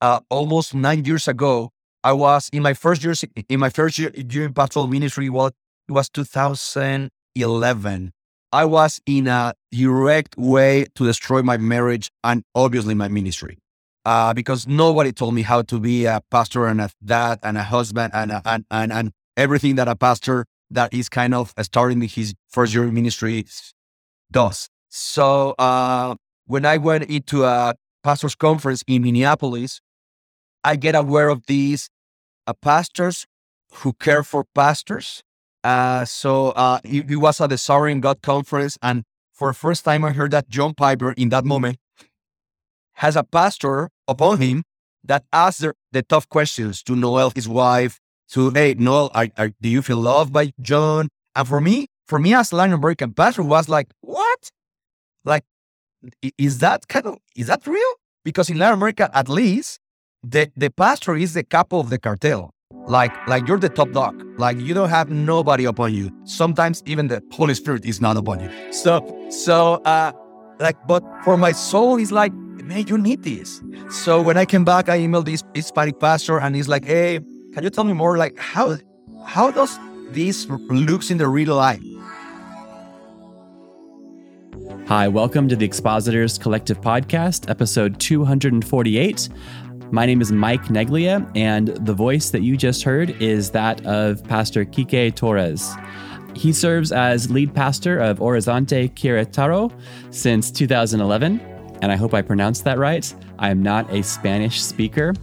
uh, almost nine years ago, I was in my first year in my first year, in pastoral ministry. Well, it was 2011. I was in a direct way to destroy my marriage and obviously my ministry. Uh, because nobody told me how to be a pastor and a dad and a husband and, a, and, and, and everything that a pastor that is kind of starting his first year in ministry does. So uh, when I went into a pastor's conference in Minneapolis, I get aware of these uh, pastors who care for pastors. Uh, so uh, it, it, was at the Desiring God conference, and for the first time, I heard that John Piper in that moment has a pastor upon him that asks the, the tough questions to Noel, his wife, to hey Noel, are, are, do you feel loved by John? And for me, for me as Latin American pastor, was like, what? Like, is that kind of is that real? Because in Latin America, at least, the the pastor is the capo of the cartel. Like like you're the top dog. Like you don't have nobody upon you. Sometimes even the Holy Spirit is not upon you. So so uh like but for my soul, it's like man, you need this. So when I came back, I emailed this Hispanic pastor, and he's like, hey, can you tell me more? Like how how does this looks in the real life? Hi, welcome to the Expositors Collective Podcast, episode 248. My name is Mike Neglia, and the voice that you just heard is that of Pastor Kike Torres. He serves as lead pastor of Horizonte Querétaro since 2011, and I hope I pronounced that right. I am not a Spanish speaker.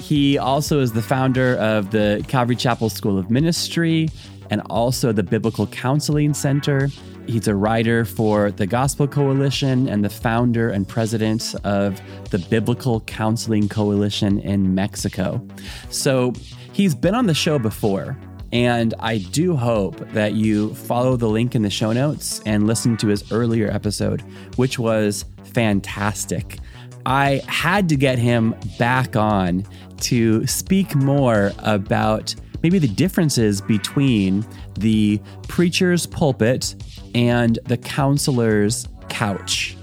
He also is the founder of the Calvary Chapel School of Ministry and also the Biblical Counseling Center. He's a writer for the Gospel Coalition and the founder and president of the Biblical Counseling Coalition in Mexico. So he's been on the show before. And I do hope that you follow the link in the show notes and listen to his earlier episode, which was fantastic. I had to get him back on to speak more about maybe the differences between the preacher's pulpit and the counselor's couch.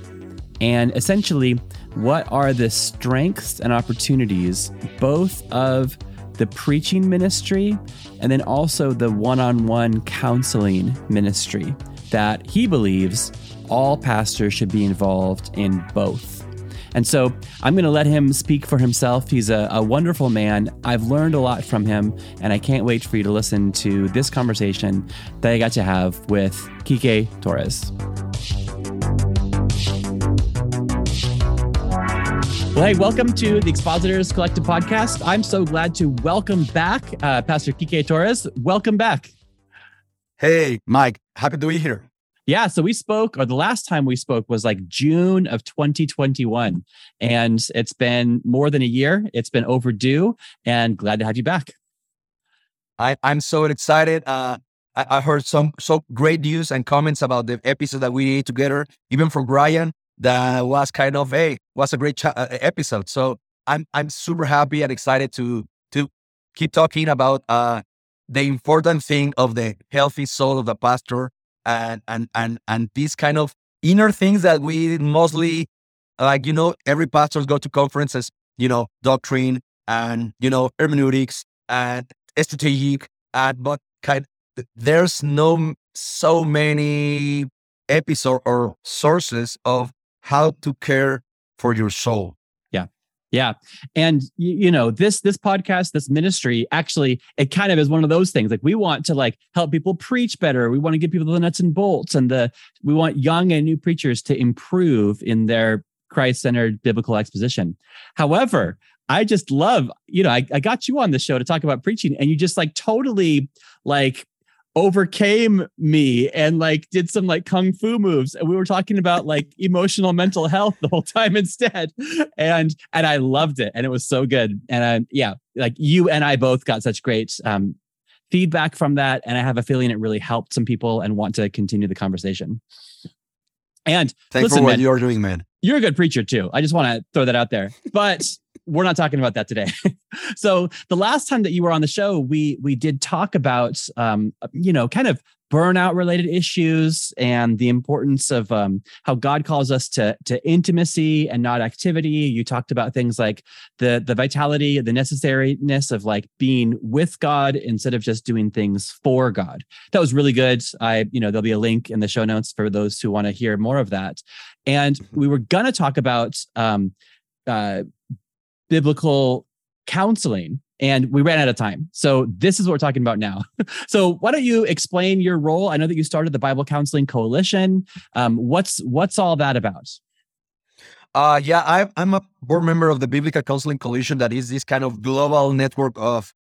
And essentially, what are the strengths and opportunities both of the preaching ministry and then also the one on one counseling ministry that he believes all pastors should be involved in both. And so I'm going to let him speak for himself. He's a, a, wonderful man. I've learned a lot from him, and I can't wait for you to listen to this conversation that I got to have with Kike Torres. Well, hey, welcome to the Expositors Collective Podcast. I'm so glad to welcome back uh, Pastor Kike Torres. Welcome back. Hey, Mike. Happy to be here. Yeah, so we spoke, or the last time we spoke was like June of 2021. And it's been more than a year. It's been overdue, and glad to have you back. I, I'm so excited. Uh, I, I heard some so great news and comments about the episode that we did together, even from Brian. That was kind of a was a great ch- uh, episode. So I'm I'm super happy and excited to to keep talking about uh, the important thing of the healthy soul of the pastor and and and and these kind of inner things that we mostly like you know every pastors go to conferences you know doctrine and you know hermeneutics and strategic and but kind there's no so many episodes or sources of how to care for your soul yeah. And you know, this this podcast, this ministry actually it kind of is one of those things. Like we want to like help people preach better. We want to give people the nuts and bolts and the we want young and new preachers to improve in their Christ-centered biblical exposition. However, I just love, you know, I, I got you on the show to talk about preaching and you just like totally like overcame me and like did some like kung fu moves. And we were talking about like emotional mental health the whole time instead. And and i loved it. And it was so good. And I, yeah like you and i both got such great um feedback from that. And i have a feeling it really helped some people and want to continue the conversation. And thanks listen, for what man, you're doing man. You're a good preacher too. I just want to throw that out there. But we're not talking about that today. so the last time that you were on the show, we we did talk about um, you know kind of burnout related issues and the importance of um, how God calls us to to intimacy and not activity. You talked about things like the the vitality, the necessariness of like being with God instead of just doing things for God. That was really good. I you know there'll be a link in the show notes for those who want to hear more of that. And mm-hmm. we were gonna talk about um, uh, biblical counseling and we ran out of time. So this is what we're talking about now. so why don't you explain your role? I know that you started the Bible Counseling Coalition. Um, what's what's all that about? Uh, yeah, I, I'm a board member of the Biblical Counseling Coalition. That is this kind of global network of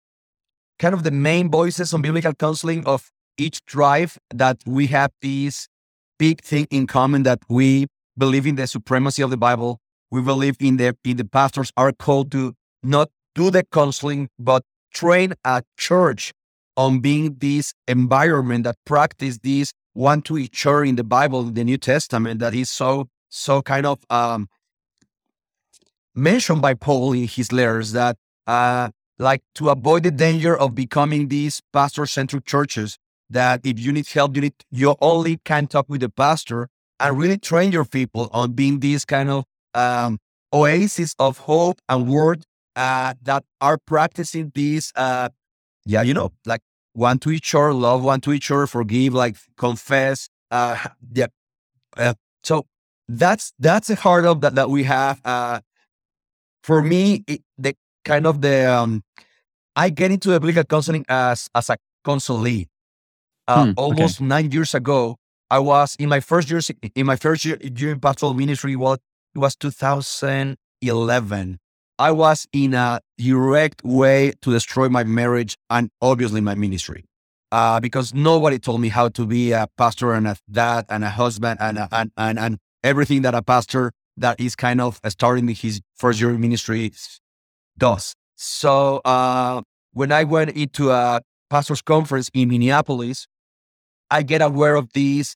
kind of the main voices on biblical counseling of each tribe. That we have this big thing in common that we believe in the supremacy of the Bible. We believe in the in the pastors are called to not do the counseling, but train a church on being this environment that practice this one to each other in the Bible, in the New Testament, that is so so kind of um, mentioned by Paul in his letters that uh, like to avoid the danger of becoming these pastor-centric churches. That if you need help, you need you only can talk with the pastor and really train your people on being this kind of um, oasis of hope and word uh, that are practicing these, uh, yeah, you know, like one to each other, love one to each other, forgive, like confess. Uh, yeah. Uh, so that's that's the heart of that that we have. Uh, for me, it, the kind of the um, I get into biblical counseling as as a counselee. Uh, hmm, almost okay. nine years ago, I was in my first year in my first year during pastoral ministry. Well, it was 2011. I was in a direct way to destroy my marriage and obviously my ministry. Uh, because nobody told me how to be a pastor and a dad and a husband and, a, and, and, and everything that a pastor that is kind of starting his first year ministry does. So uh, when I went into a pastor's conference in Minneapolis, I get aware of these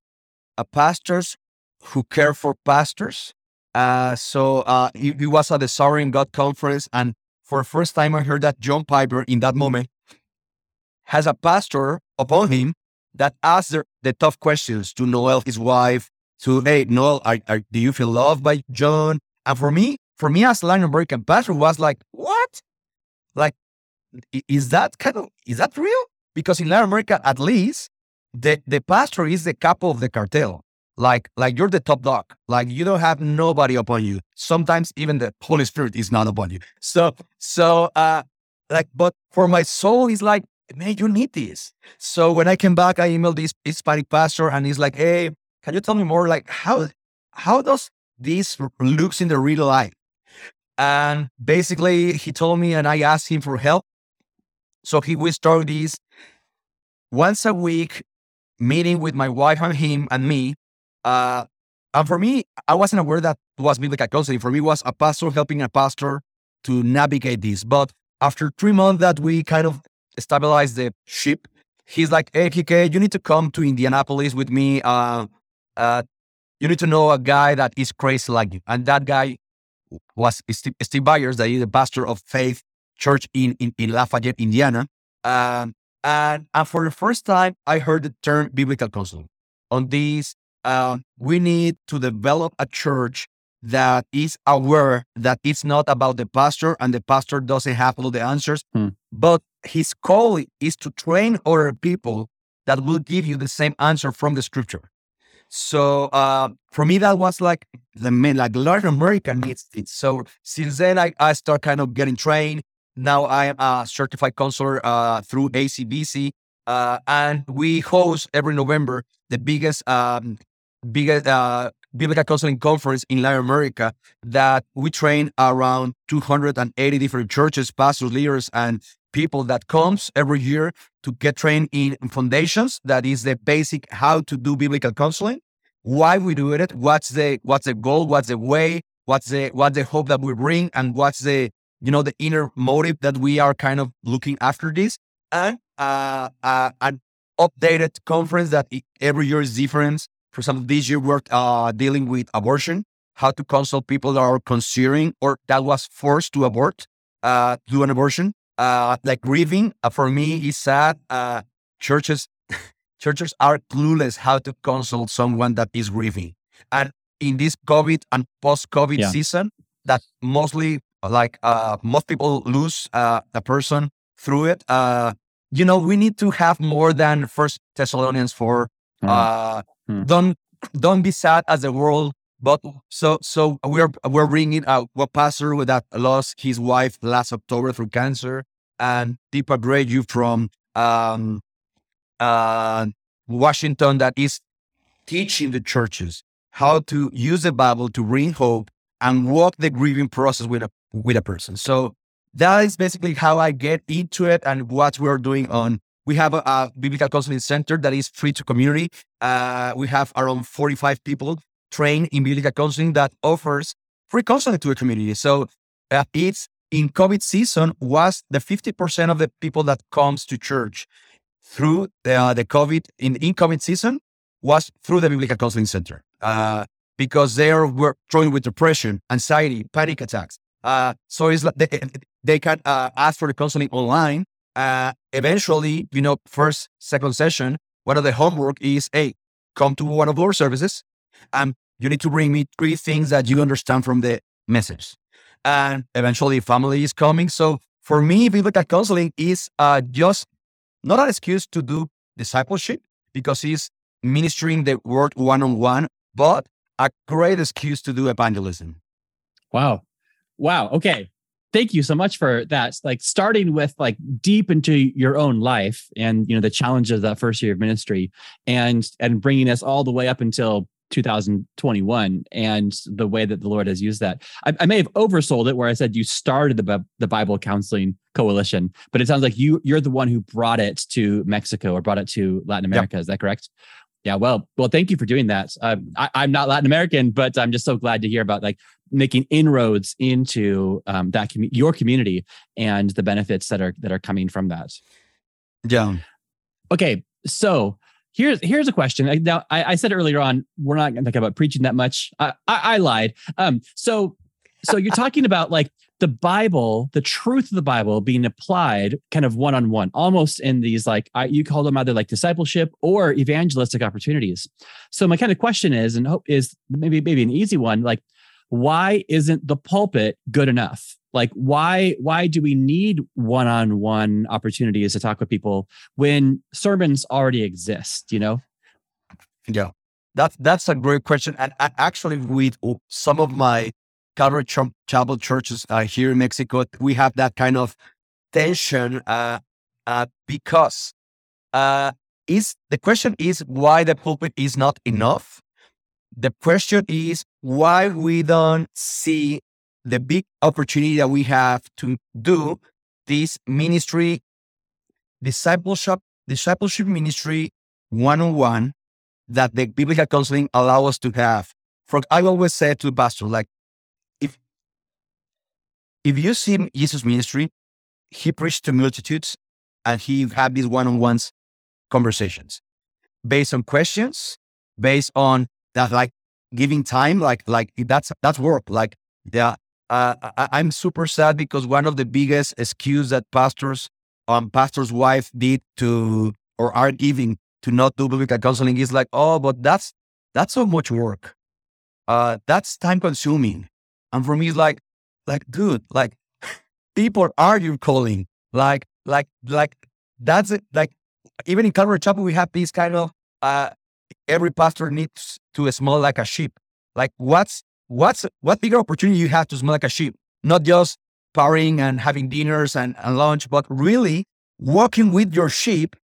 uh, pastors who care for pastors uh, so uh, was at the Desiring God conference, and for the first time, I heard that John Piper, in that moment, has a pastor upon him that asks the, the tough questions to Noel, his wife, to hey Noel, are, are, do you feel loved by John? And for me, for me as Latin American pastor, was like, what? Like, is that kind of is that real? Because in Latin America, at least, the the pastor is the capo of the cartel like like you're the top dog. Like you don't have nobody upon you. Sometimes even the holy spirit is not upon you. So so uh like but for my soul is like man you need this. So when i came back i emailed this hispanic pastor and he's like hey can you tell me more? Like how how does this looks in the real life? And basically he told me and i asked him for help. So he we start this. Once a week meeting with my wife and him and me uh, and for me, I wasn't aware that was biblical counseling. For me, was a pastor helping a pastor to navigate this. But after three months that we kind of stabilized the ship, he's like, "Hey, PK, you need to come to Indianapolis with me. Uh, uh, you need to know a guy that is crazy like you." And that guy was Steve, Steve Viars, that is the pastor of Faith Church in in, in Lafayette, Indiana. Um, and and for the first time, I heard the term biblical counseling on this uh, we need to develop a church that is aware that it's not about the pastor and the pastor doesn't have all the answers, hmm. but his call is to train other people that will give you the same answer from the scripture. So uh, for me, that was like the main, like Latin America needs it. So since then, I, I start kind of getting trained. Now I am a certified counselor uh, through ACBC, uh, and we host every November the biggest um, biggest uh, biblical counseling conference in Latin America that we train around 280 different churches, pastors, leaders, and people that comes every year to get trained in foundations. That is the basic how to do biblical counseling, why we do it, what's the what's the goal, what's the way, what's the what's the hope that we bring, and what's the you know the inner motive that we are kind of looking after this, and uh, uh, an updated conference that every year is different for some of these, you worked uh, dealing with abortion, how to consult people that are considering or that was forced to abort, uh, do an abortion. Uh, like grieving uh, for me is sad. Uh, churches, churches are clueless how to consult someone that is grieving. And in this COVID and post-COVID Yeah. season, that mostly like uh, most people lose uh, a person through it. Uh, you know, we need to have more than First Thessalonians four. Mm. Hmm. Don't don't be sad as the world. But so so we're we're bringing out what pastor that lost his wife last October through cancer, and Deepa Greju from um, uh, Washington that is teaching the churches how to use the Bible to bring hope and walk the grieving process with a with a person. So that is basically how I get into it and what we're doing on. We have a, a biblical counseling center that is free to community. Uh, we have around 45 people trained in biblical counseling that offers free counseling to the community. So uh, it's in COVID season was the 50% of the people that comes to church through the, uh, the COVID in, in COVID season was through the biblical counseling center. Uh, because they were struggling with depression, anxiety, panic attacks. Uh, so it's like they, they can uh, ask for the counseling online. Uh, eventually, you know, first, second session, one of the homework is, hey, come to one of our services. and you need to bring me three things that you understand from the message. And eventually, family is coming. So for me, biblical counseling is uh, just not an excuse to do discipleship because it's ministering the word one on one, but a great excuse to do evangelism. Wow. Wow. Okay. Thank you so much for that. Like starting with like deep into your own life and you know the challenges of that first year of ministry and and bringing us all the way up until 2021 and the way that the Lord has used that. I, I may have oversold it where I said you started the the Bible Counseling Coalition, but it sounds like you you're the one who brought it to Mexico or brought it to Latin America. Is that correct? Yeah. Well, well, thank you for doing that. Uh, I, I'm not Latin American, but I'm just so glad to hear about like making inroads into um, that commu- your community and the benefits that are that are coming from that. Yeah. Okay, so here's here's a question. Now, I, I said earlier on, we're not going to talk about preaching that much. I, I, I lied. Um, so so you're talking about like the Bible, the truth of the Bible being applied kind of one on one, almost in these like I, you call them either like discipleship or evangelistic opportunities. So my kind of question is, and hope is maybe maybe an easy one, like why isn't the pulpit good enough? Like why why do we need one-on-one opportunities to talk with people when sermons already exist? You know? Yeah. That's that's a great question. And actually, with some of my Calvary Ch- Chapel churches uh, here in Mexico, we have that kind of tension uh, uh, because uh, is the question is why the pulpit is not enough. The question is why we don't see the big opportunity that we have to do this ministry, discipleship, discipleship ministry one on one that the biblical counseling allow us to have. For I always say to pastor, like, if if you see Jesus' ministry, he preached to multitudes and he had these one-on-ones conversations based on questions, based on that like giving time, like like that's that's work. Like yeah, uh, I, I'm super sad because one of the biggest excuse that pastors um pastor's wife did to or are giving to not do biblical counseling is like, oh, but that's that's so much work. Uh, that's time consuming. And for me, it's like, like, dude, like, people are your calling. Like, like, like, that's it. Like, even in Calvary Chapel, we have these kind of uh, every pastor needs to smell like a sheep. Like, what's what's what bigger opportunity you have to smell like a sheep? Not just partying and having dinners and, and lunch, but really walking with your sheep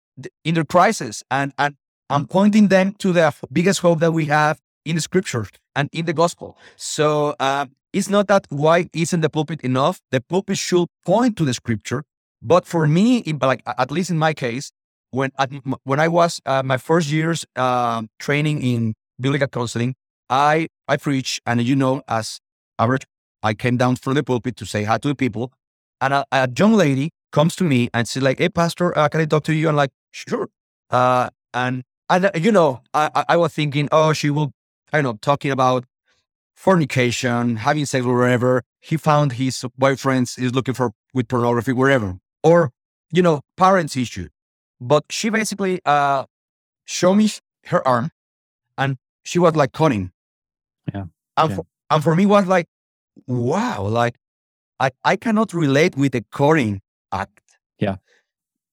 in the crisis and and I'm pointing them to the biggest hope that we have in the scriptures and in the gospel. So uh, it's not that why isn't the pulpit enough? The pulpit should point to the scripture. But for me, in, like at least in my case, when at, when I was uh, my first years uh, training in biblical counseling, I I preach, and you know, as average, I came down from the pulpit to say hi to the people, and a, a young lady comes to me and she's like, "Hey, pastor, uh, can I talk to you?" I'm like, "Sure." Uh, and and uh, you know, I, I was thinking, oh, she will, I know, talking about fornication, having sex or wherever. He found his boyfriends is looking for with pornography wherever, or you know, parents issue. But she basically uh showed me her arm, and she was like cutting. Yeah. And, Yeah. For, and for me was like, wow, like I I cannot relate with the cutting act. Yeah.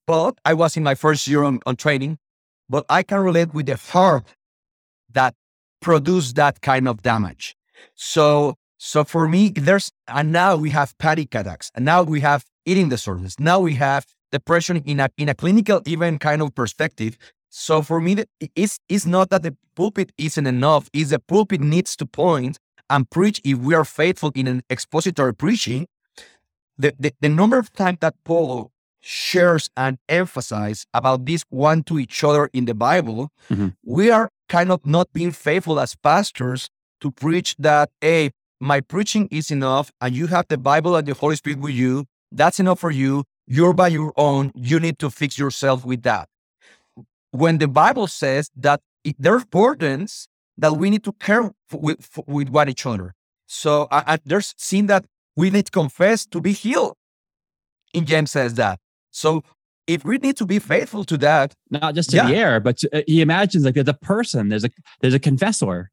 But I was in my first year on, on training, but I can relate with the heart that produced that kind of damage. So, so for me, there's, and now we have panic attacks, and now we have eating disorders. Now we have depression in a, in a clinical, even kind of perspective. So for me, it's, it's not that the pulpit isn't enough, is the pulpit needs to point and preach if we are faithful in an expository preaching. The, the, the number of times that Paul shares and emphasize about this one to each other in the Bible, Mhm. we are kind of not being faithful as pastors to preach that, hey, my preaching is enough and you have the Bible and the Holy Spirit with you. That's enough for you. You're by your own. You need to fix yourself with that. When the Bible says that it, there are burdens that we need to care with, with one each other. So I, I, there's seen that we need to confess to be healed. In James says that. So if we need to be faithful to that, Not just to Yeah. the air, but to, uh, he imagines like there's a person, there's a there's a confessor.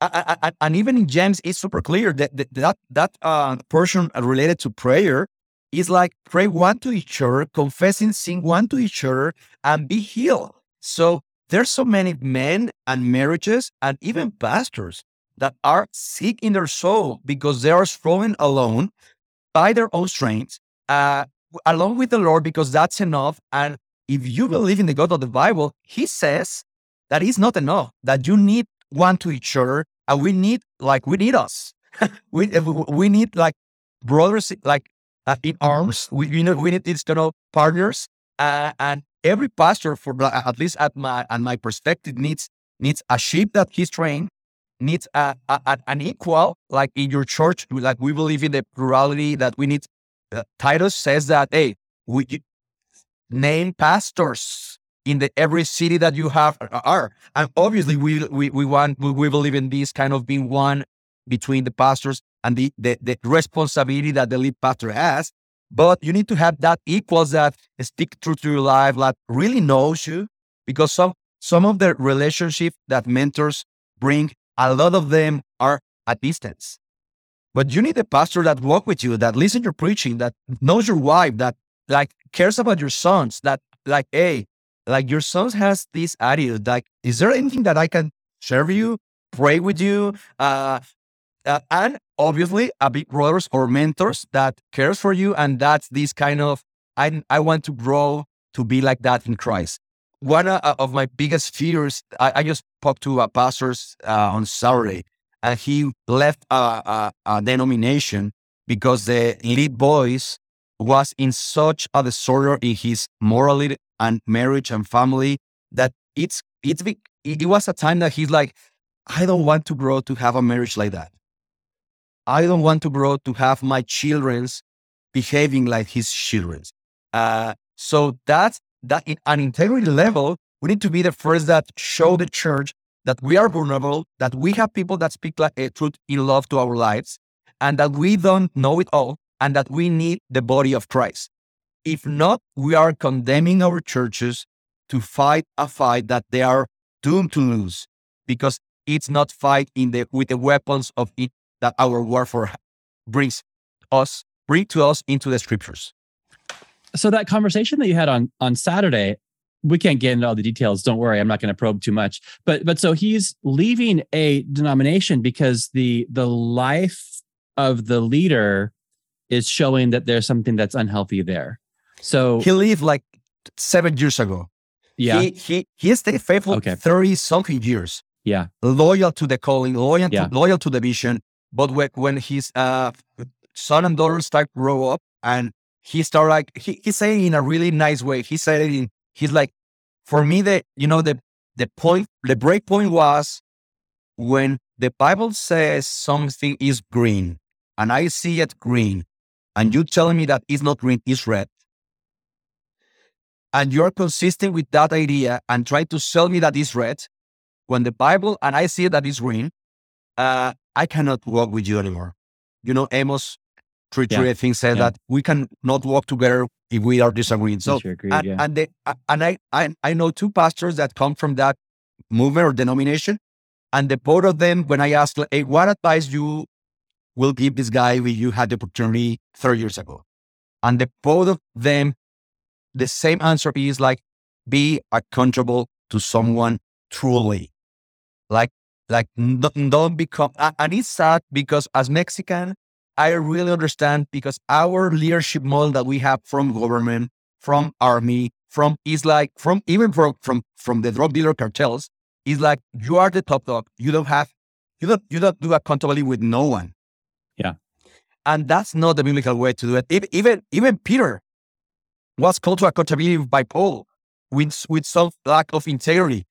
I- and even in James, it's super clear that that that, that uh, portion related to prayer is like pray one to each other, confessing sin one to each other, and be healed. So there's so many men and marriages and even pastors that are sick in their soul because they are struggling alone by their own strength, uh, along with the Lord, because that's enough. And if you believe in the God of the Bible, He says that is not enough. That you need one to each other, and we need like we need us. we we need like brothers like uh, in arms. We you know we need of partners, uh, and every pastor, for at least at my at my perspective, needs needs a sheep that he's trained, needs a, a, a- an equal like in your church. Like we believe in the plurality that we need. Uh, Titus says that hey, we name pastors in the every city that you have uh, are and obviously we we, we want we, we believe in this kind of being one between the pastors and the, the the responsibility that the lead pastor has but you need to have that equals that stick true to your life that really knows you because some some of the relationship that mentors bring a lot of them are at distance. But you need a pastor that walk with you that listen to your preaching that knows your wife that like cares about your sons that like hey like your sons has this attitude like is there anything that i can share with you pray with you uh, uh and obviously a big brothers or mentors that cares for you and that's this kind of i i want to grow to be like that in christ. One uh, of my biggest fears i, I just talked to a pastor uh, on saturday and he left a, a, a denomination because the lead boys was in such a disorder in his morality and marriage and family that it's it's it it was a time that he's like i don't want to grow to have a marriage like that i don't want to grow to have my children's behaving like his children's. Uh, so that's that in an integrity level we need to be the first that show the church that we are vulnerable that we have people that speak like a truth in love to our lives and that we don't know it all and that we need the body of christ. If not, we are condemning our churches to fight a fight that they are doomed to lose because it's not fight in the with the weapons of it that our warfare brings us bring to us into the scriptures. So that conversation that you had on on Saturday, we can't get into all the details. Don't worry, I'm not going to probe too much. But but so he's leaving a denomination because the the life of the leader is showing that there's something that's unhealthy there. So He lived like seven years ago. yeah, He he he stayed faithful Okay. 30 something years. yeah, loyal to the calling, loyal Yeah. to, loyal to the vision. But when, his uh, son and daughter start grow up, and he start like he, he's saying in a really nice way. He said it in he's like, for me the you know the the point the break point was when the Bible says something is green and I see it green, and you telling me that it's not green, it's red. And you're consistent with that idea and try to sell me that it's red, when the Bible and I see that it's green, uh, I cannot walk with you anymore. You know, Amos 3 3, Yeah. I think, said Yeah. that we can not walk together if we are disagreeing. So, agreed, and, yeah. and, they, uh, and I, I, I know two pastors that come from that movement or denomination. And the both of them, when I asked, hey, what advice you will give this guy when you had the opportunity 30 years ago? And the both of them, the same answer is like, be accountable to someone truly. Like, like don't, don't become, and it's sad because as Mexican, I really understand because our leadership model that we have from government, from army, from is like from even from from from the drug dealer cartels is like you are the top dog. You don't have you don't you don't do accountability with no one. Yeah. and that's not the biblical way to do it. Ev- Even even Peter was called to accountability by Paul with with some lack of integrity.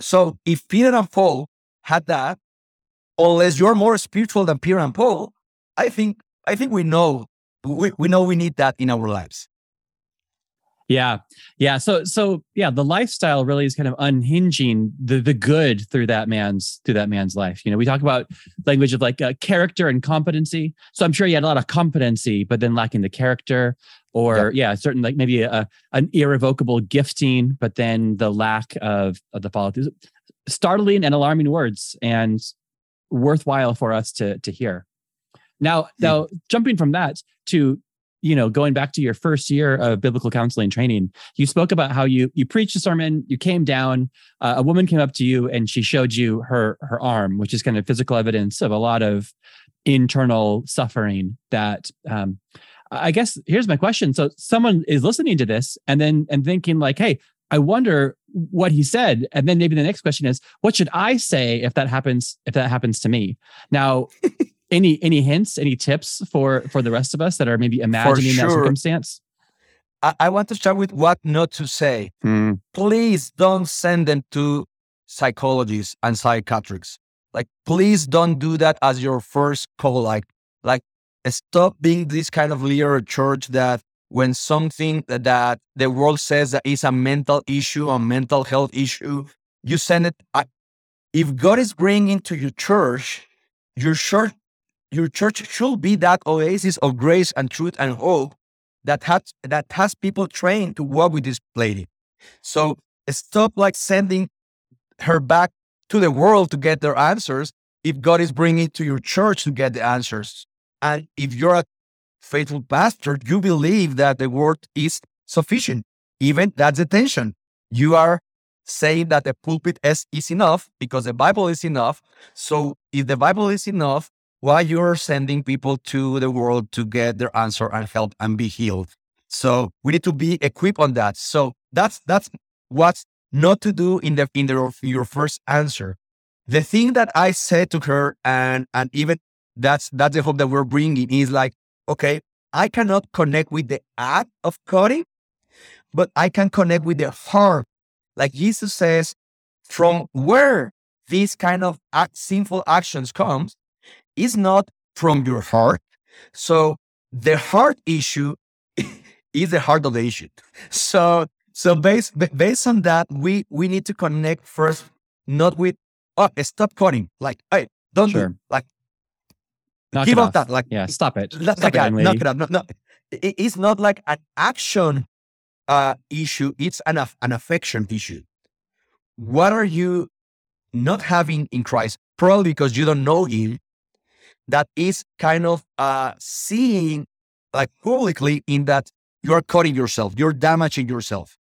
So if Peter and Paul had that, unless you're more spiritual than Peter and Paul, I think I think we know we, we know we need that in our lives. Yeah. Yeah. So so yeah, the lifestyle really is kind of unhinging the the good through that man's through that man's life. You know, we talk about language of like uh, character and competency. So I'm sure he had a lot of competency, but then lacking the character, or yeah, certain like maybe a an irrevocable gifting, but then the lack of of the follow through. Startling and alarming words, and worthwhile for us to to hear. Now, now jumping from that to you know going back to your first year of biblical counseling training you spoke about how you you preached a sermon you came down uh, a woman came up to you and she showed you her her arm which is kind of physical evidence of a lot of internal suffering that um i guess here's my question. So someone is listening to this and then and thinking like hey i wonder what he said. And then maybe the next question is what should i say if that happens if that happens to me? Now any any hints any tips for for the rest of us that are maybe imagining that circumstance I, I want to start with what not to say. Hmm. Please don't send them to psychologists and psychiatrists. Like, please don't do that as your first call. Like, like stop being this kind of leader at church that when something that, that the world says that is a mental issue, a mental health issue, you send it. I, if God is bringing to your church, your church, your church should be that oasis of grace and truth and hope that has that has people trained to work with this lady. So stop like sending her back to the world to get their answers. If God is bringing it to your church to get the answers, and if you're a faithful pastor, you believe that the word is sufficient. Even that's the tension. You are saying that the pulpit is, is enough because the Bible is enough. So if the Bible is enough, why you're sending people to the world to get their answer and help and be healed. So we need to be equipped on that. So that's that's what's not to do in the in the your first answer. The thing that I said to her, and and even that's that's the hope that we're bringing is like, okay, I cannot connect with the act of cutting, but I can connect with the heart. Like Jesus says, from where these kind of act, sinful actions comes, is not from your heart. So the heart issue is the heart of the issue. So so based based on that, we we need to connect first, not with oh stop cutting. Like hey, don't Sure. do like knock give up that. Like yeah stop it stop knock it, it young out, knock it out. No, no. It- it's not like an action uh, issue. It's an, an affection issue. What are you not having in Christ? Probably because you don't know Him. That is kind of uh, seeing like publicly in that you're cutting yourself, you're damaging yourself.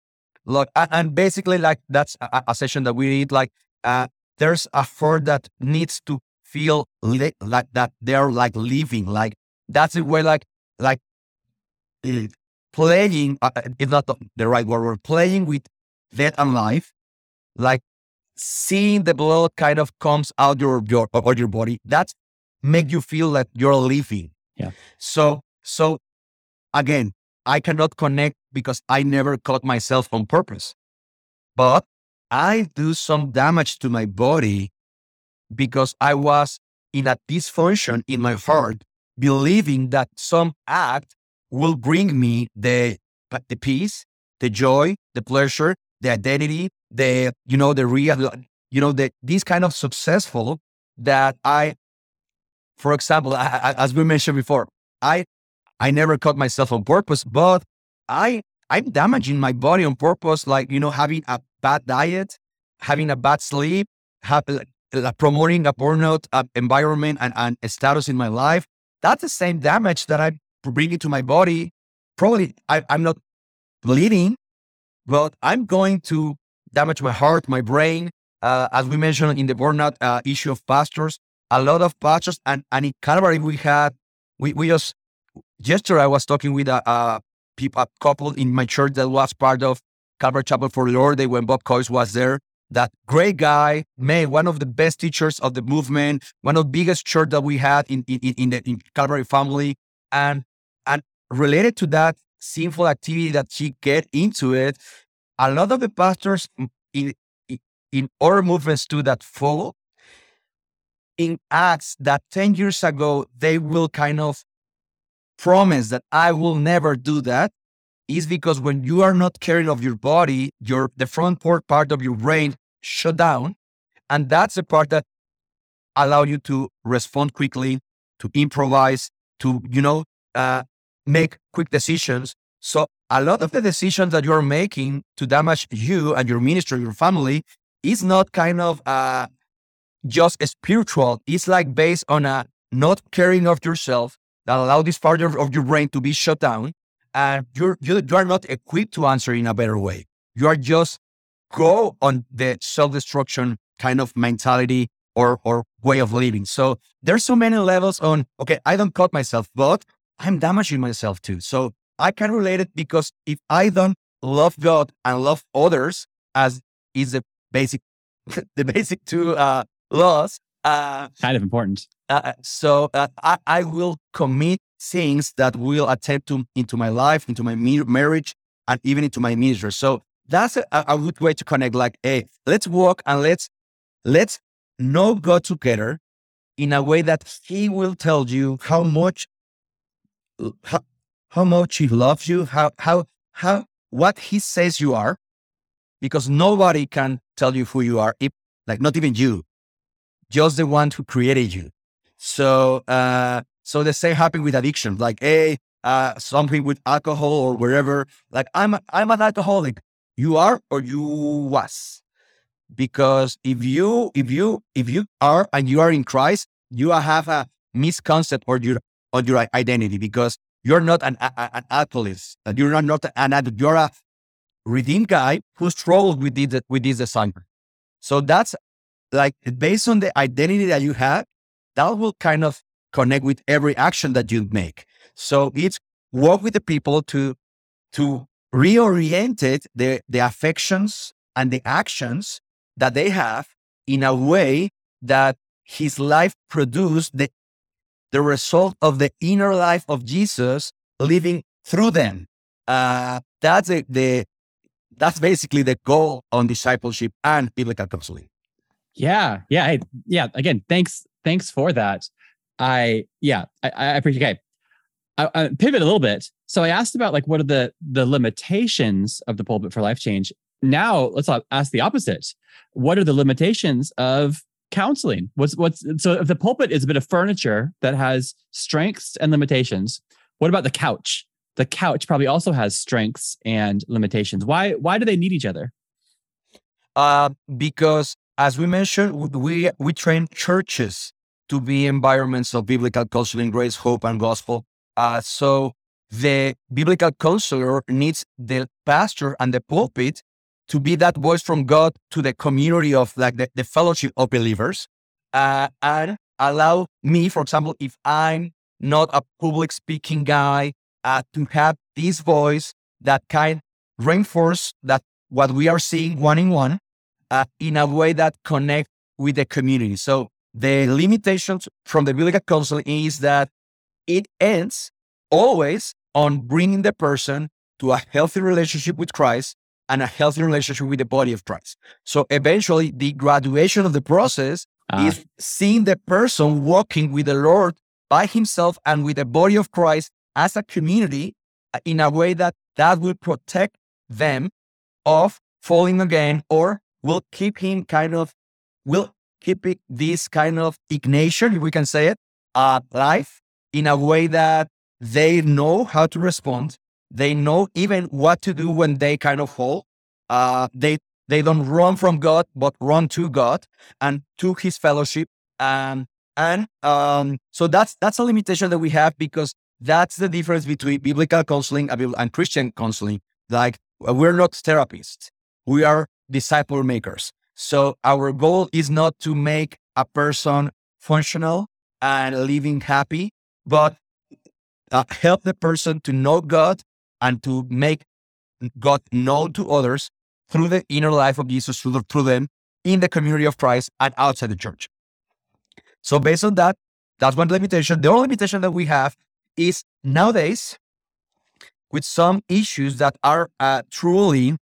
Look, and basically like that's a, a session that we need. Like uh, there's a heart that needs to feel li- like that they're like living, like that's the way like like uh, playing uh, it's not the, right word we're playing with death and life like seeing the blood kind of comes out your your of your body that's make you feel that you're living Yeah. so so again i cannot connect because i never cut myself on purpose but i do some damage to my body because i was in a dysfunction in my heart believing that some act will bring me the the peace, the joy, the pleasure, the identity, the you know the real, you know the this kind of successful that I, for example, I, I, as we mentioned before, I I never cut myself on purpose, but I I'm damaging my body on purpose, like you know, having a bad diet, having a bad sleep, have, promoting a burnout uh, environment and, and status in my life. That's the same damage that I'm bringing to my body. Probably I, I'm not bleeding, but I'm going to damage my heart, my brain. Uh, as we mentioned in the burnout uh, issue of pastors, a lot of pastors and, and in Calvary we had we, we just yesterday I was talking with a, a, a couple in my church that was part of Calvary Chapel Fort Lauderdale when Bob Coy was there. That great guy, man, one of the best teachers of the movement, one of the biggest church that we had in in, in the in Calvary family, and and related to that sinful activity that he get into it, a lot of the pastors in in other movements too that follow in acts that 10 years ago they will kind of promise that I will never do that is because when you are not caring of your body, your the front part of your brain shut down. And that's the part that allow you to respond quickly, to improvise, to, you know, uh, make quick decisions. So a lot of the decisions that you're making to damage you and your ministry, your family, is not kind of uh, just spiritual. It's like based on a not caring of yourself, that allow this part of, your brain to be shut down and you're, you, you are not equipped to answer in a better way. You are just go on the self-destruction kind of mentality or, or way of living. So there's so many levels on, okay, I don't cut myself, but I'm damaging myself too. So I can relate it because if I don't love God and love others as is the basic, the basic two uh, laws, uh, kind of important. Uh, uh, so uh, I, I will commit things that will attempt to into my life, into my marriage, and even into my ministry. So that's a, a good way to connect. Like, hey, let's walk and let's let's know God together in a way that He will tell you how much how, how much He loves you, how how how what He says you are, because nobody can tell you who you are, if, like not even you, just the one who created you. So, uh, so the same happened with addiction. Like, hey, uh, something with alcohol or wherever. Like, I'm, I'm an alcoholic. You are or you was. Because if you, if you, if you are and you are in Christ, you have a misconcept or your, on your identity because you're not an, a, an alcoholic. You're not, not an addict. You're a redeemed guy who struggled with this, with this assignment. So that's like based on the identity that you have, that will kind of connect with every action that you make. So it's work with the people to to reorient it, the, the affections and the actions that they have in a way that his life produced the, the result of the inner life of Jesus living through them. Uh, that's a, the that's basically the goal on discipleship and biblical counseling. Yeah, yeah, hey, yeah. Again, thanks, thanks for that. I yeah, I, I appreciate. Okay, I, I pivot a little bit. So I asked about like what are the the limitations of the pulpit for life change. Now let's ask the opposite. What are the limitations of counseling? What's what's so if the pulpit is a bit of furniture that has strengths and limitations, what about the couch? The couch probably also has strengths and limitations. Why why do they need each other? Uh, because as we mentioned, we, we train churches to be environments of biblical counseling, grace, hope, and gospel. Uh, so the biblical counselor needs the pastor and the pulpit to be that voice from God to the community of like the, the fellowship of believers uh, and allow me, for example, if I'm not a public speaking guy, uh, to have this voice that can reinforce that what we are seeing one in one uh, in a way that connect with the community. So the limitations from the biblical counsel is that it ends always on bringing the person to a healthy relationship with Christ and a healthy relationship with the body of Christ. So eventually, the graduation of the process uh. is seeing the person walking with the Lord by himself and with the body of Christ as a community uh, in a way that that will protect them of falling again or will keep him kind of will keeping this kind of ignition, if we can say it, uh, life in a way that they know how to respond. They know even what to do when they kind of fall. Uh, they they don't run from God, but run to God and to His fellowship. Um, and um, so that's that's a limitation that we have because that's the difference between biblical counseling and Christian counseling. Like we're not therapists, we are disciple makers. So our goal is not to make a person functional and living happy, but uh, help the person to know God and to make God known to others through the inner life of Jesus, through, the, through them in the community of Christ and outside the church. So based on that, that's one limitation. The only limitation that we have is nowadays with some issues that are uh, truly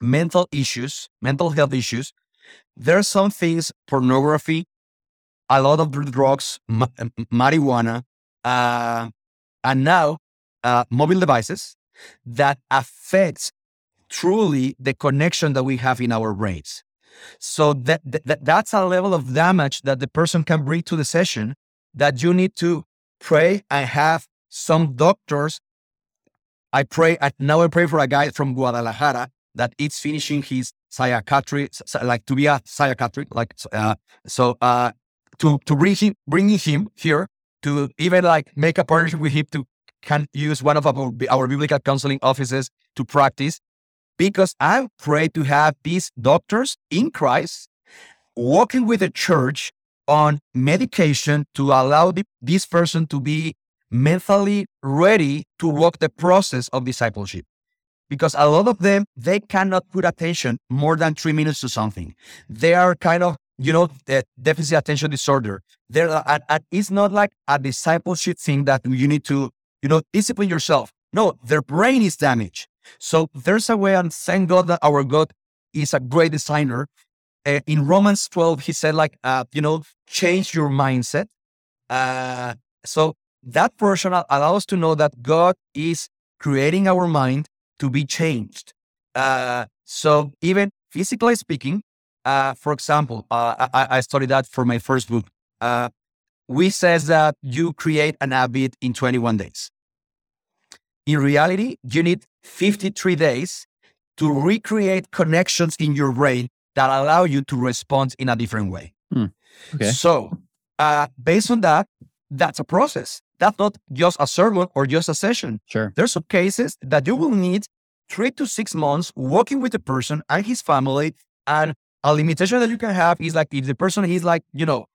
mental issues, mental health issues. There are some things, pornography, a lot of drugs, ma- marijuana, uh, and now uh, mobile devices that affects truly the connection that we have in our brains. So that, that that's a level of damage that the person can bring to the session that you need to pray and have some doctors. I pray now I pray for a guy from Guadalajara that is finishing his psychiatry, like to be a psychiatrist, like uh, so uh, to to bring him bringing him here to even like make a partnership with him to can use one of our, our biblical counseling offices to practice because I pray to have these doctors in Christ working with the church on medication to allow the, this person to be mentally ready to walk the process of discipleship. Because a lot of them, they cannot put attention more than three minutes to something. They are kind of, you know, deficit attention disorder. And, and it's not like a discipleship thing that you need to, you know, discipline yourself. No, their brain is damaged. So there's a way, and thank God that our God is a great designer. Uh, in Romans 12, he said, like, uh, you know, change your mindset. Uh, so that portion allows us to know that God is creating our mind to be changed. Uh, so even physically speaking, uh, for example, uh, I, I, studied that for my first book. we says that you create an habit in 21 days. In reality, you need 53 days to recreate connections in your brain that allow you to respond in a different way. Hmm. Okay. So, uh, based on that, that's a process. That's not just a sermon or just a session. Sure. There's some cases that you will need three to six months working with the person and his family. And a limitation that you can have is like if the person is like, you know,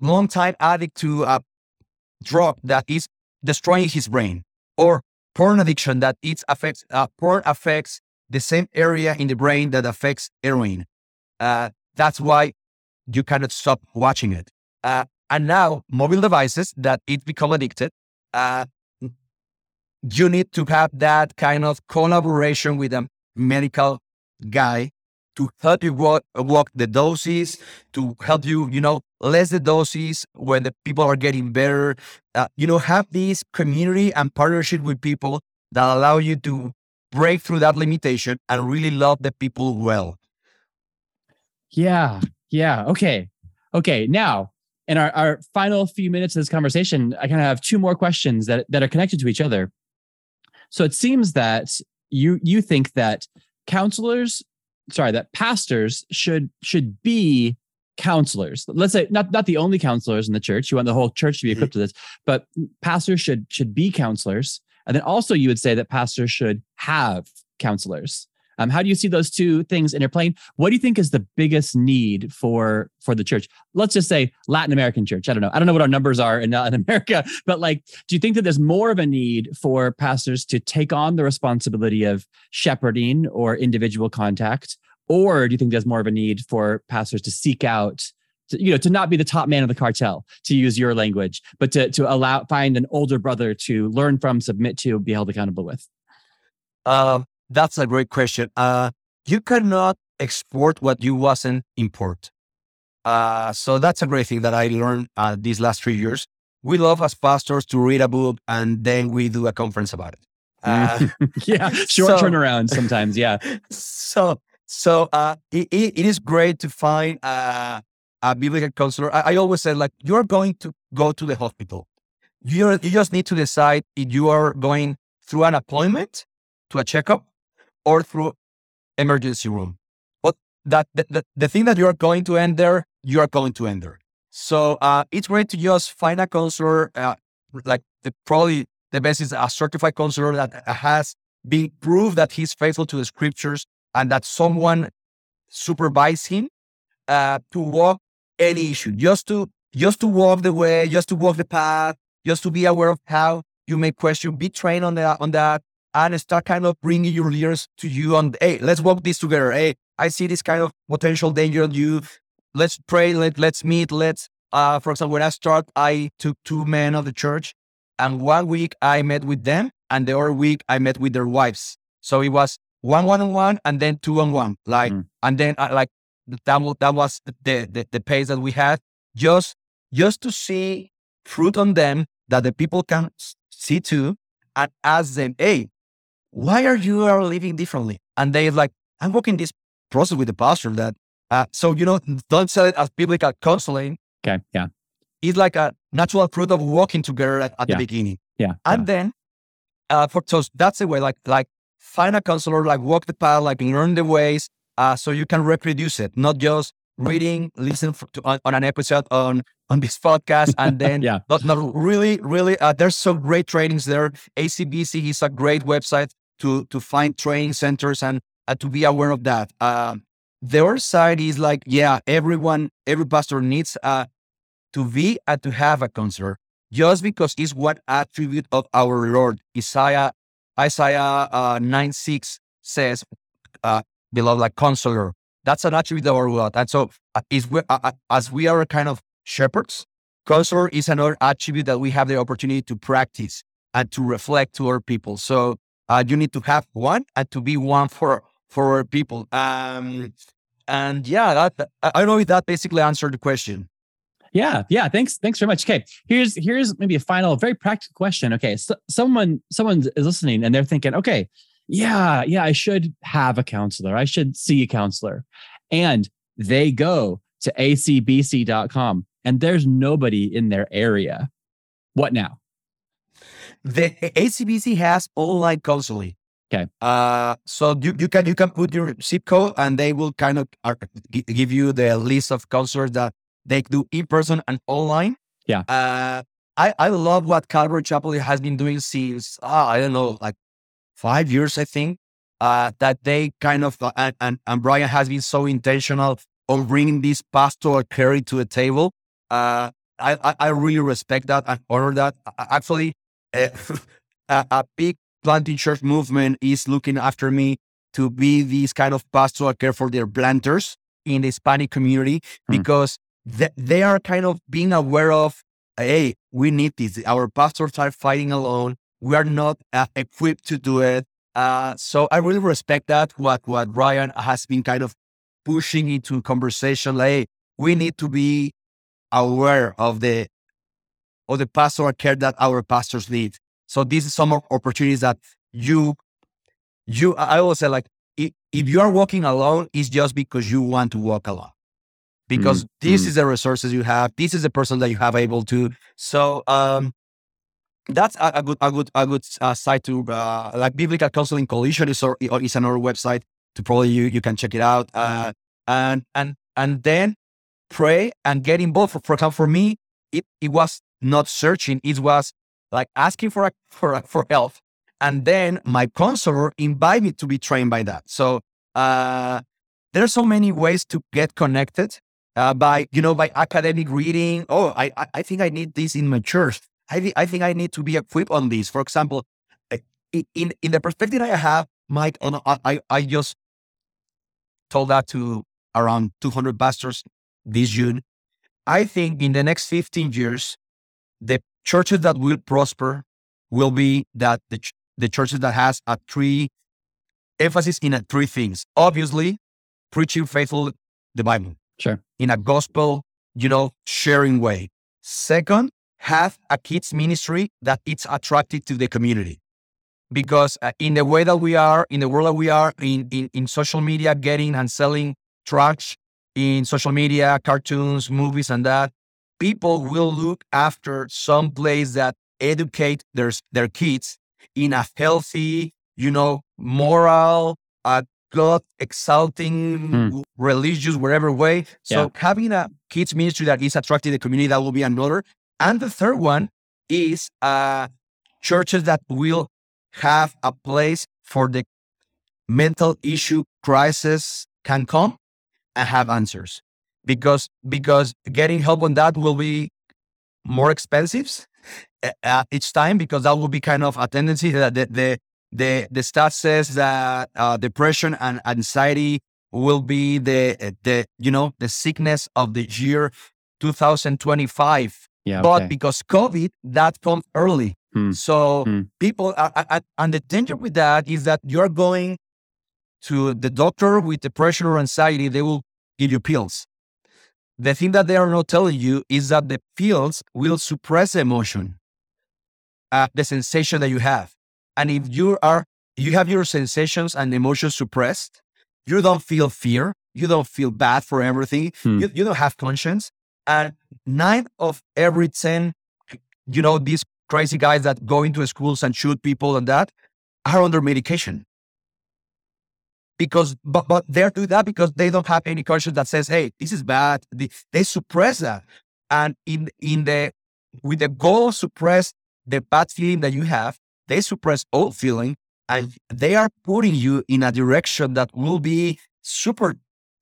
long time addict to a drug that is destroying his brain or porn addiction that it affects uh, porn affects the same area in the brain that affects heroin. Uh, that's why you cannot stop watching it. Uh, and now mobile devices that it become addicted, uh, you need to have that kind of collaboration with a medical guy to help you walk, walk the doses, to help you, you know, less the doses when the people are getting better. Uh, you know, have this community and partnership with people that allow you to break through that limitation and really love the people well. Yeah. Yeah. Okay. Okay. Now, in our, our final few minutes of this conversation, I kind of have two more questions that, that are connected to each other. So it seems that you you think that counselors sorry that pastors should should be counselors let's say not not the only counselors in the church you want the whole church to be mm-hmm. equipped mm-hmm. with this but pastors should should be counselors and then also you would say that pastors should have counselors um, how do you see those two things interplaying? What do you think is the biggest need for for the church? Let's just say Latin American church. I don't know. I don't know what our numbers are in Latin America, but like, do you think that there's more of a need for pastors to take on the responsibility of shepherding or individual contact, or do you think there's more of a need for pastors to seek out? To, you know, to not be the top man of the cartel, to use your language, but to to allow find an older brother to learn from, submit to, be held accountable with. Um, that's a great question. Uh, you cannot export what you wasn't import. Uh, so that's a great thing that I learned uh, these last three years. We love as pastors to read a book and then we do a conference about it. Uh, yeah, short so, turnaround sometimes. Yeah. So, so uh, it, it is great to find uh, a biblical counselor, I, I always said like you're going to go to the hospital. You're, you just need to decide if you are going through an appointment to a checkup or through emergency room. But that the, the, thing that you are going to end there, you are going to end there. So uh, it's great to just find a counselor. Uh, like the, probably the best is a certified counselor that has been proved that he's faithful to the scriptures and that someone supervise him uh, to walk any issue, just to just to walk the way, just to walk the path, just to be aware of how you may question, be trained on that on that, and start kind of bringing your leaders to you on, hey, let's walk this together. Hey, I see this kind of potential danger on you. Let's pray. Let let's meet. Let's uh, for example, when I start, I took two men of the church, and one week I met with them, and the other week I met with their wives. So it was one one on one, and then two on one, like, mm. and then uh, like that was that was the, the the pace that we had, just just to see fruit on them that the people can see too, and ask them, hey, why are you are living differently? And they like, I'm working this process with the pastor that. Uh, so you know, don't sell it as biblical counseling Okay. Yeah. It's like a natural fruit of walking together at, at yeah. the beginning. Yeah. And yeah. then, uh, for so that's the way. Like like find a counselor, like walk the path, like learn the ways, uh, so you can reproduce it, not just reading, listen for, to, on, on, an episode on on this podcast, and then yeah, not, not really, really. Uh, there's some great trainings there. ACBC is a great website to to find training centers and uh, to be aware of that. Uh, the other side is like, yeah, everyone, every pastor needs a to be and to have a counselor, just because it's one attribute of our Lord. Isaiah, Isaiah uh, 9 6 says, uh, beloved, like counselor. That's an attribute of our Lord. And so, uh, is we, uh, uh, as we are a kind of shepherds, counselor is another attribute that we have the opportunity to practice and to reflect to our people. So, uh, you need to have one and to be one for for people. Um, and yeah, that, I don't know if that basically answered the question. Yeah, yeah. Thanks, thanks very much. Okay, here's here's maybe a final, very practical question. Okay, so someone someone is listening and they're thinking, okay, yeah, yeah, I should have a counselor. I should see a counselor, and they go to acbc.com and there's nobody in their area. What now? The ACBC has online counseling. Okay. Uh, so you, you can you can put your zip code and they will kind of uh, give you the list of counselors that they do in person and online. Yeah. Uh, I, I love what Calvary Chapel has been doing since, uh, I don't know, like five years, I think, uh, that they kind of, uh, and, and, and, Brian has been so intentional on bringing this pastoral care to the table. Uh, I, I, I, really respect that and honor that. Actually, uh, a, a big planting church movement is looking after me to be this kind of pastoral care for their planters in the Hispanic community hmm. because th- they are kind of being aware of, hey, we need this. Our pastors are fighting alone. We are not uh, equipped to do it. Uh, so I really respect that. What what Brian has been kind of pushing into conversation. Like, hey, we need to be aware of the of the pastoral care that our pastors need. So this is some opportunities that you you I always say like if, if you are walking alone, it's just because you want to walk alone because mm, this mm. is the resources you have. This is the person that you have able to. So um, that's a, a, good a good a good uh, site to uh, like biblical counseling coalition is or, is another website to probably you you can check it out uh, and and and then pray and get involved. For, for example, for me, it it was not searching; it was like asking for for for help, and then my counselor invited me to be trained by that. So uh, there are so many ways to get connected uh, by you know by academic reading. Oh, I I think I need this in my church. I th- I think I need to be equipped on this. For example, eh, in in the perspective I have, Mike, I I just told that to around 200 pastors this June. I think in the next 15 years, the churches that will prosper will be that the ch- the churches that has a three emphasis in a three things. Obviously, preaching faithful the Bible. Sure. In a gospel, you know, sharing way. Second, have a kids ministry that it's attractive to the community. Because uh, in the way that we are, in the world that we are, in, in, in social media, getting and selling trash, in social media, cartoons, movies, and that, people will look after some place that educate their their kids in a healthy, you know, moral, uh, God exalting, Hmm. religious, whatever way. So Yeah. having a kids ministry that is attracting the community, that will be another. And the third one is uh, churches that will have a place for the mental issue crisis can come and have answers because because getting help on that will be more expensive uh, uh, each time because that will be kind of a tendency that the the the, the stat says that uh, depression and anxiety will be the the you know the sickness of the year 2025 Yeah. but okay. because covid that comes early Hmm. so Hmm. people are, are- are- and the danger with that is that you're going to the doctor with depression or anxiety they will give you pills the thing that they are not telling you is that the pills will suppress emotion uh, the sensation that you have. And if you are you have your sensations and emotions suppressed you don't feel fear you don't feel bad for everything Hmm. you, you don't have conscience. And nine of every 10 you know these crazy guys that go into schools and shoot people and that are under medication because but but they're doing that because they don't have any conscience that says hey this is bad. They, they suppress that. And in in the with the goal of suppress the bad feeling that you have they suppress all feeling and they are putting you in a direction that will be super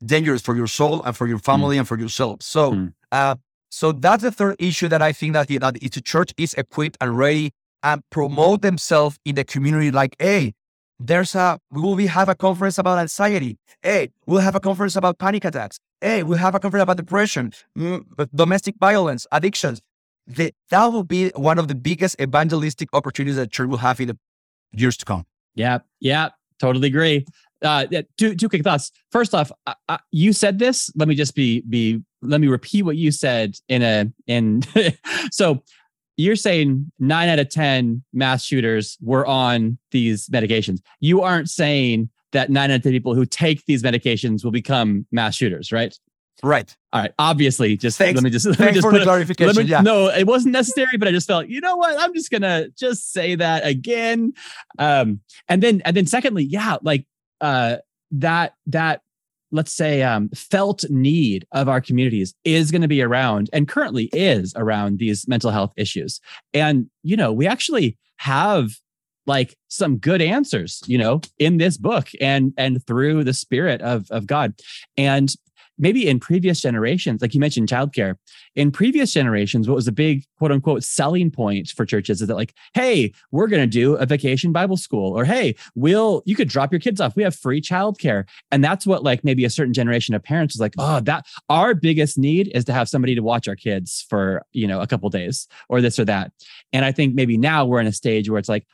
dangerous for your soul and for your family and for yourself. So Mm. uh so that's the third issue that I think that, the- that the church is equipped and ready and promote themselves in the community, like, hey, there's a we will be have a conference about anxiety. Hey, we'll have a conference about panic attacks. Hey, we'll have a conference about depression, mm, domestic violence, addictions. The, that will be one of the biggest evangelistic opportunities that church will have in the years to come. Yeah, yeah, totally agree. Uh, two two quick thoughts. First off, uh, uh, you said this. Let me just be be. Let me repeat what you said in a in. so you're saying nine out of ten mass shooters were on these medications. You aren't saying that nine out of ten people who take these medications will become mass shooters, right? Right. All right. Obviously, just Thanks- let me just let me Thanks just for put the clarification. me, yeah. No, it wasn't necessary, but I just felt, you know what? I'm just gonna just say that again. Um, and then and then secondly, yeah, like uh that that let's say um felt need of our communities is going to be around and currently is around these mental health issues. And you know, we actually have like some good answers, you know, in this book and and through the spirit of of God. And maybe in previous generations, like you mentioned childcare, in previous generations, what was a big quote unquote selling point for churches is that, like, hey, we're going to do a vacation Bible school, or hey, we'll, you could drop your kids off. We have free childcare. And that's what, like, maybe a certain generation of parents was like, oh, that our biggest need is to have somebody to watch our kids for, you know, a couple days or this or that. And I think maybe now we're in a stage where it's like,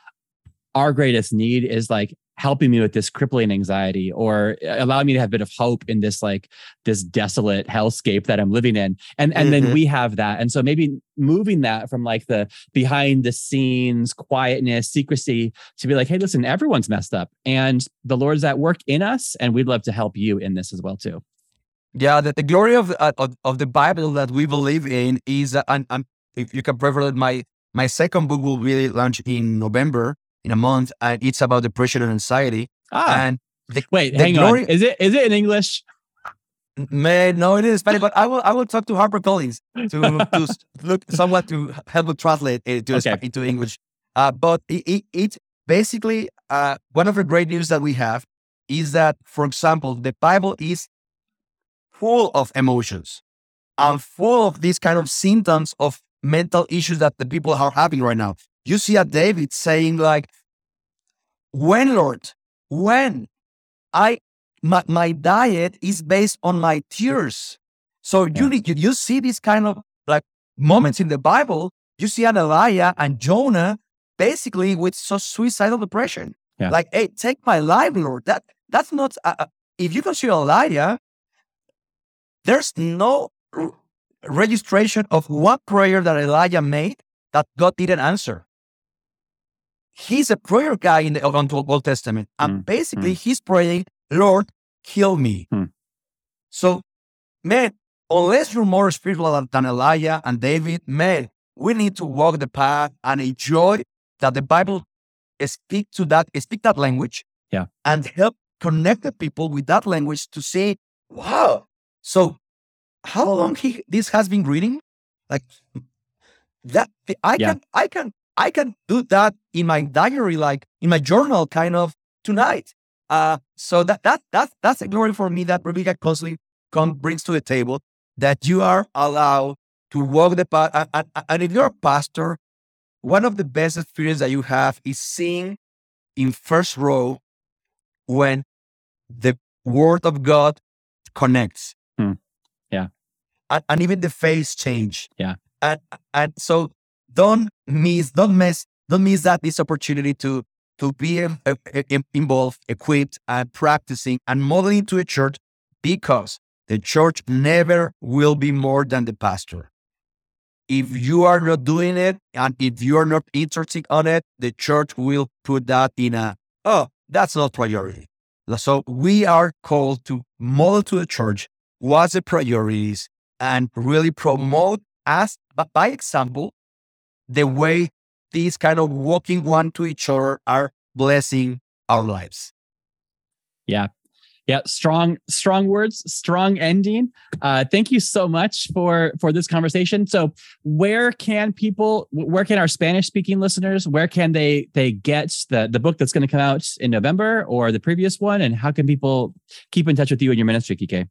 our greatest need is like helping me with this crippling anxiety or allowing me to have a bit of hope in this like this desolate hellscape that I'm living in. And and then Mhm. we have that. And so maybe moving that from like the behind the scenes quietness, secrecy to be like, hey, listen, everyone's messed up and the Lord's at work in us and we'd love to help you in this as well too. Yeah, the, the glory of, uh, of of the Bible that we believe in is, uh, and, and if you can prefer it, my my second book will be launched in November in a month, and it's about depression and anxiety. Ah, And the, wait, the hang glory- on. Is it is it in English? man, no, it is Spanish, but I will I will talk to Harper Collins to to look someone to help me translate it to Okay. Into English. Uh, but it, it, it's basically uh, one of the great news that we have is that, for example, the Bible is full of emotions and full of these kind of symptoms of mental issues that the people are having right now. You see a David saying like, when Lord, when I, my, my diet is based on my tears. So Yeah. you need, you, you see these kind of like moments in the Bible, you see an Elijah and Jonah basically with so suicidal depression. Yeah. Like, hey, take my life, Lord. That, that's not, uh, uh, if you consider Elijah, there's no r- registration of one prayer that Elijah made that God didn't answer. He's a prayer guy in the Old Old Testament, and Mm, basically he's praying, "Lord, kill me." Hmm. So man, unless you're more spiritual than Elijah and David, man, we need to walk the path and enjoy that the Bible speak to that, speak that language. Yeah. And help connect the people with that language to say, wow. So how long he this has been reading? Like that I Yeah. can I can I can do that in my diary, like in my journal, kind of tonight. Uh so that that that that's a glory for me that Rebecca constantly come brings to the table that you are allowed to walk the path. And, and, and if you're a pastor, one of the best experiences that you have is seeing in first row when the word of God connects. Hmm. Yeah. And, and even the face change. Yeah. And and so don't miss, don't miss, don't miss that this opportunity to to be um, uh, uh, involved, equipped, and practicing and modeling to a church because the church never will be more than the pastor. If you are not doing it and if you are not interested on it, the church will put that in a, oh, that's not priority. So we are called to model to the church what's the priorities and really promote as by example the way these kind of walking one to each other are blessing our lives. Yeah. Yeah, strong, strong words, strong ending. Uh, thank you so much for for this conversation. So, where can people, where can our Spanish speaking listeners, where can they they get the the book that's going to come out in November or the previous one, and how can people keep in touch with you and your ministry, Kike?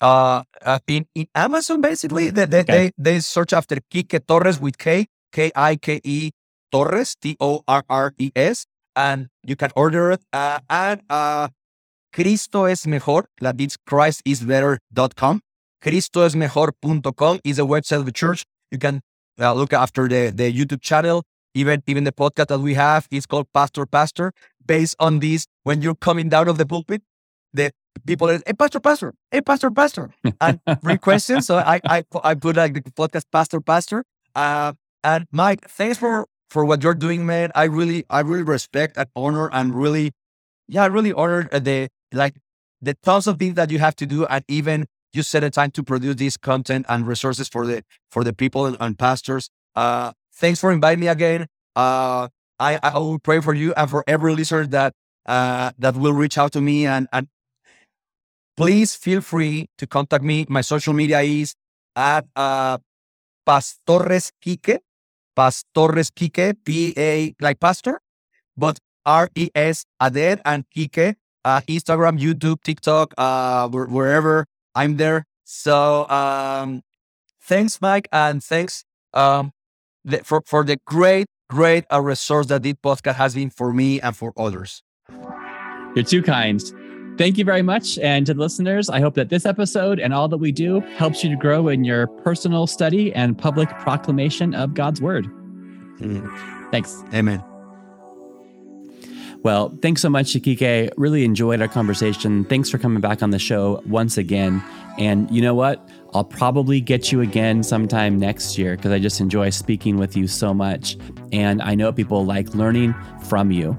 Uh, uh, in, in Amazon, basically, they, they, Okay. they, they search after Kike Torres with K, K I K E Torres, T O R R E S, and you can order it. Uh, and uh, Cristo es mejor, that is christisbetter.com. CristoesMejor.com is a website of the church. You can uh, look after the, the YouTube channel. Even, even the podcast that we have is called Pastor Pastor, based on this. When you're coming down of the pulpit, the people are, hey, Pastor, Pastor, hey, Pastor, Pastor, and bring questions. So I, I, I put like the podcast Pastor, Pastor. Uh, and Mike, thanks for, for what you're doing, man. I really, I really respect and honor and really, yeah, I really honor uh, the, like the tons of things that you have to do. And even you set a time to produce this content and resources for the, for the people and, and pastors. Uh, thanks for inviting me again. Uh, I, I will pray for you and for every listener that, uh, that will reach out to me and, and please feel free to contact me. My social media is at uh, Pastores Kike, Pastores Kike, P A like pastor, but R E S Ader and Kike, uh, Instagram, YouTube, TikTok, uh, wherever I'm there. So um, thanks, Mike, and thanks um, the, for for the great, great uh, resource that this podcast has been for me and for others. You're too kind. Thank you very much. And to the listeners, I hope that this episode and all that we do helps you to grow in your personal study and public proclamation of God's word. Mm. Thanks. Amen. Well, thanks so much, Shikike. Really enjoyed our conversation. Thanks for coming back on the show once again. And you know what? I'll probably get you again sometime next year because I just enjoy speaking with you so much. And I know people like learning from you.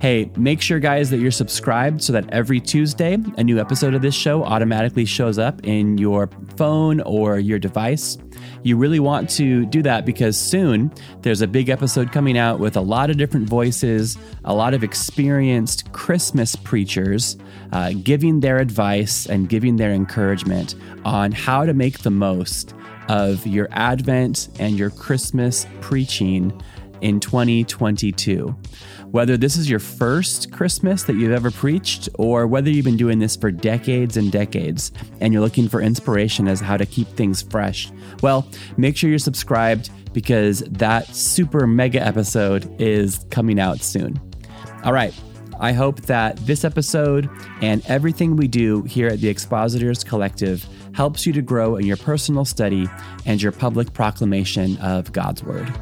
Hey, make sure, guys, that you're subscribed so that every Tuesday, a new episode of this show automatically shows up in your phone or your device. You really want to do that because soon there's a big episode coming out with a lot of different voices, a lot of experienced Christmas preachers uh, giving their advice and giving their encouragement on how to make the most of your Advent and your Christmas preaching in 2022. Whether this is your first Christmas that you've ever preached, or whether you've been doing this for decades and decades and you're looking for inspiration as how to keep things fresh, well, make sure you're subscribed because that super mega episode is coming out soon. All right. I hope that this episode and everything we do here at the Expositors Collective helps you to grow in your personal study and your public proclamation of God's Word.